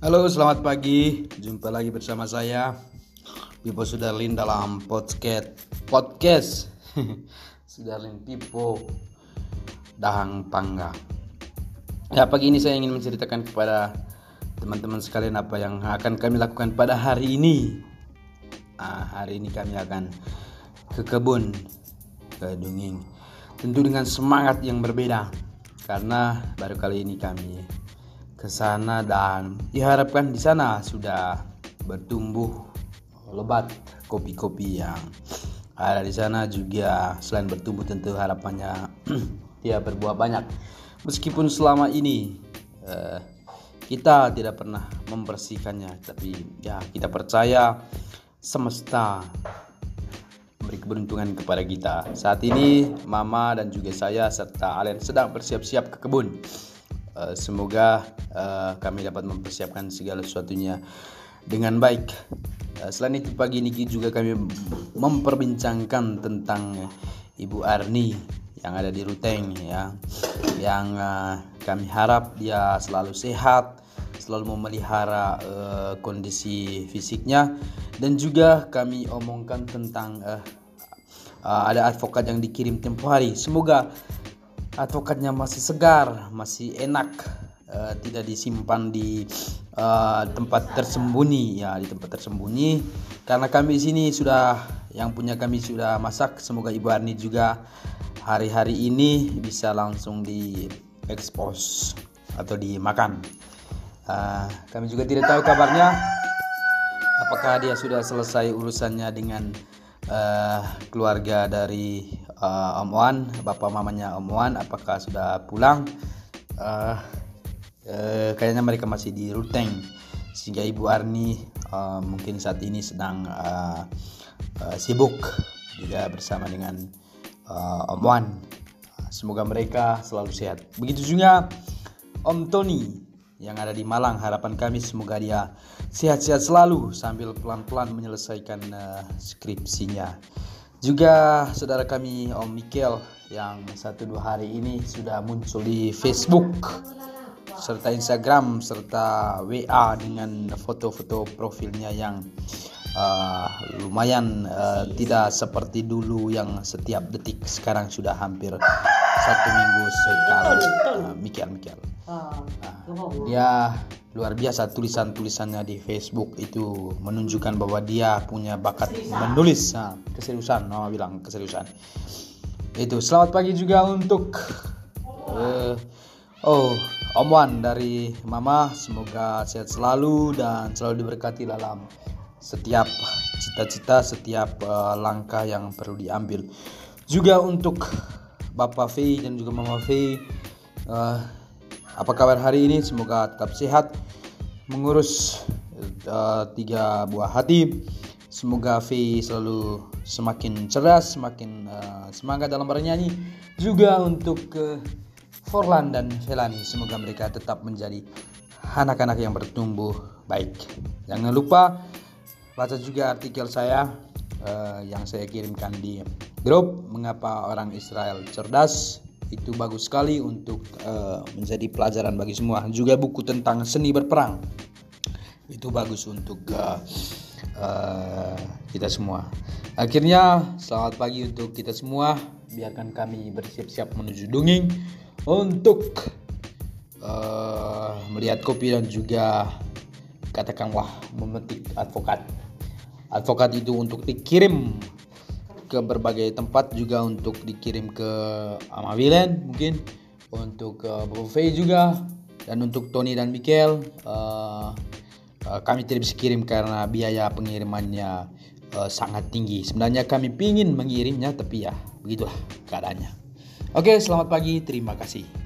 Halo, selamat pagi. Jumpa lagi bersama saya Pipo Sudarlin dalam podcast podcast Sudarlin Pipo Dahang Pangga. Ya, pagi ini saya ingin menceritakan kepada teman-teman sekalian apa yang akan kami lakukan pada hari ini. Nah, hari ini kami akan ke kebun, ke Dunging. Tentu dengan semangat yang berbeda karena baru kali ini kami ke sana dan diharapkan di sana sudah bertumbuh lebat kopi-kopi yang ada di sana juga. Selain bertumbuh tentu harapannya dia berbuah banyak. Meskipun selama ini uh, kita tidak pernah membersihkannya tapi ya kita percaya semesta beri keberuntungan kepada kita. Saat ini mama dan juga saya serta Alen sedang bersiap-siap ke kebun Eh, semoga uh, kami dapat mempersiapkan segala sesuatunya dengan baik. Uh, selain itu pagi ini juga kami memperbincangkan tentang Ibu Arni yang ada di Ruteng ya, yang uh, kami harap dia selalu sehat, selalu memelihara uh, kondisi fisiknya dan juga kami omongkan tentang uh, uh, ada advokat yang dikirim tempo hari. Semoga advokatnya masih segar, masih enak, uh, tidak disimpan di uh, tempat tersembunyi ya di tempat tersembunyi. Karena kami di sini sudah yang punya kami sudah masak. Semoga Ibu Arni juga hari-hari ini bisa langsung di expose atau dimakan. Uh, kami juga tidak tahu kabarnya apakah dia sudah selesai urusannya dengan uh, keluarga dari uh, Om Wan, bapak mamanya Om Wan, apakah sudah pulang? Uh, uh, kayaknya mereka masih di Ruteng, sehingga Ibu Arni uh, mungkin saat ini sedang uh, uh, sibuk juga bersama dengan uh, Om Wan. Semoga mereka selalu sehat. Begitu juga Om Tony yang ada di Malang. Harapan kami semoga dia sehat-sehat selalu sambil pelan-pelan menyelesaikan uh, skripsinya. Juga saudara kami Om Mikel yang satu dua hari ini sudah muncul di Facebook serta Instagram serta WA dengan foto-foto profilnya yang uh, lumayan uh, tidak seperti dulu yang setiap detik sekarang sudah hampir satu minggu sekali uh, Mikel Mikel uh, dia luar biasa tulisan-tulisannya di Facebook itu menunjukkan bahwa dia punya bakat menulis. Nah, keseriusan mama bilang keseriusan. Itu selamat pagi juga untuk uh, oh Om Wan dari Mama. Semoga sehat selalu dan selalu diberkati dalam setiap cita-cita setiap uh, langkah yang perlu diambil. Juga untuk Bapak V dan juga Mama V uh, apa kabar hari ini? Semoga tetap sehat, mengurus uh, tiga buah hati. Semoga V selalu semakin cerdas, semakin uh, semangat dalam bernyanyi. Juga untuk uh, Forlan dan Felani, semoga mereka tetap menjadi anak-anak yang bertumbuh baik. Jangan lupa baca juga artikel saya uh, yang saya kirimkan di grup mengapa orang Israel cerdas itu bagus sekali untuk uh, menjadi pelajaran bagi semua. Juga buku tentang seni berperang itu bagus untuk uh, uh, kita semua. Akhirnya selamat pagi untuk kita semua. Biarkan kami bersiap-siap menuju Dunging untuk uh, melihat kopi dan juga katakanlah memetik advokat. Advokat itu untuk dikirim ke berbagai tempat juga untuk dikirim ke Amawilen mungkin untuk ke Buffet juga dan untuk Tony dan Mikel uh, uh, kami tidak bisa kirim karena biaya pengirimannya uh, sangat tinggi. Sebenarnya kami ingin mengirimnya tapi ya begitulah keadaannya. Oke selamat pagi terima kasih